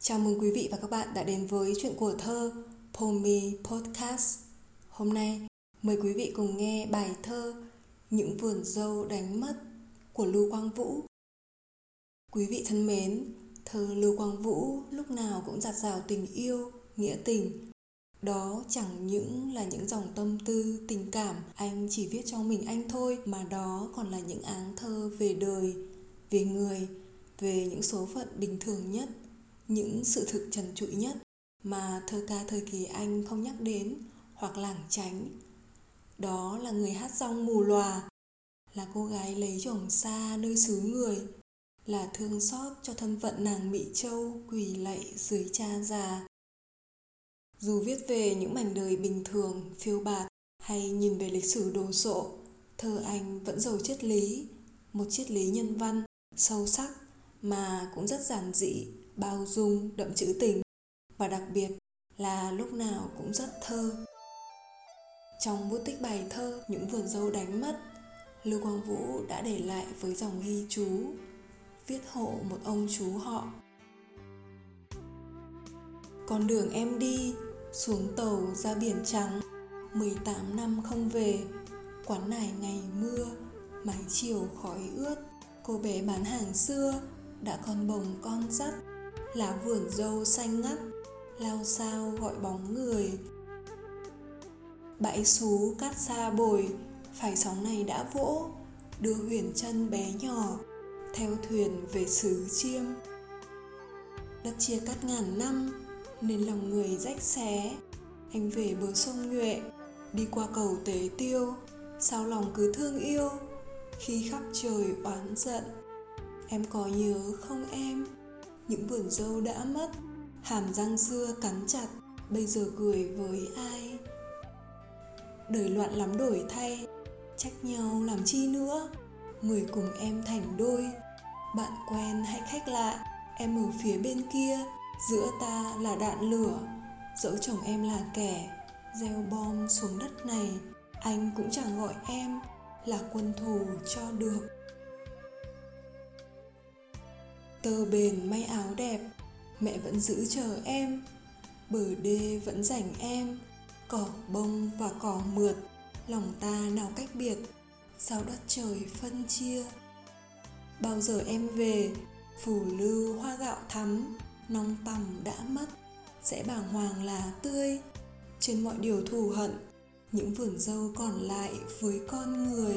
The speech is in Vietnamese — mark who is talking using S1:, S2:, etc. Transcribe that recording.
S1: Chào mừng quý vị và các bạn đã đến với chuyện của thơ Pomi Podcast. Hôm nay, mời quý vị cùng nghe bài thơ Những vườn dâu đánh mất của Lưu Quang Vũ. Quý vị thân mến, thơ Lưu Quang Vũ lúc nào cũng giạt rào tình yêu, nghĩa tình. Đó chẳng những là những dòng tâm tư, tình cảm anh chỉ viết cho mình anh thôi mà đó còn là những áng thơ về đời, về người, về những số phận bình thường nhất những sự thực trần trụi nhất mà thơ ca thời kỳ anh không nhắc đến hoặc lảng tránh. Đó là người hát rong mù lòa là cô gái lấy chồng xa nơi xứ người, là thương xót cho thân phận nàng mỹ châu quỳ lạy dưới cha già. Dù viết về những mảnh đời bình thường, phiêu bạt hay nhìn về lịch sử đồ sộ, thơ anh vẫn giàu triết lý, một triết lý nhân văn, sâu sắc mà cũng rất giản dị bao dung đậm trữ tình, và đặc biệt là lúc nào cũng rất thơ. Trong bút tích bài thơ những vườn dâu đánh mất, lưu quang vũ đã để lại với dòng ghi chú, viết hộ một ông chú họ. Con đường em đi, xuống tàu ra biển trắng 18 năm không về, quán nải ngày mưa, mái chiều khói ướt. Cô bé bán hàng xưa, đã con bồng con dắt lá vườn dâu xanh ngắt, lao sao gọi bóng người. Bãi xú cát xa bồi, phải sóng này đã vỗ, đưa huyền chân bé nhỏ, theo thuyền về xứ chiêm. Đất chia cắt ngàn năm, nên lòng người rách xé. Anh về bờ sông nhuệ, đi qua cầu tế tiêu, sao lòng cứ thương yêu, khi khắp trời oán giận. Em có nhớ không em? Những vườn dâu đã mất, hàm răng xưa cắn chặt, bây giờ cười với ai? Đời loạn lắm đổi thay, trách nhau làm chi nữa? Người cùng em thành đôi, bạn quen hay khách lạ, em ở phía bên kia, giữa ta là đạn lửa. Dẫu chồng em là kẻ, gieo bom xuống đất này, anh cũng chẳng gọi em là quân thù cho được. Tơ bền may áo đẹp. Mẹ vẫn giữ chờ em. Bờ đê vẫn dành em. Cỏ bông và cỏ mượt. Lòng ta nào cách biệt. Sao đất trời phân chia? Bao giờ em về? Phủ lưu hoa gạo thắm. Nong tầm đã mất. Sẽ bàng hoàng là tươi. Trên mọi điều thù hận, những vườn dâu còn lại với con người.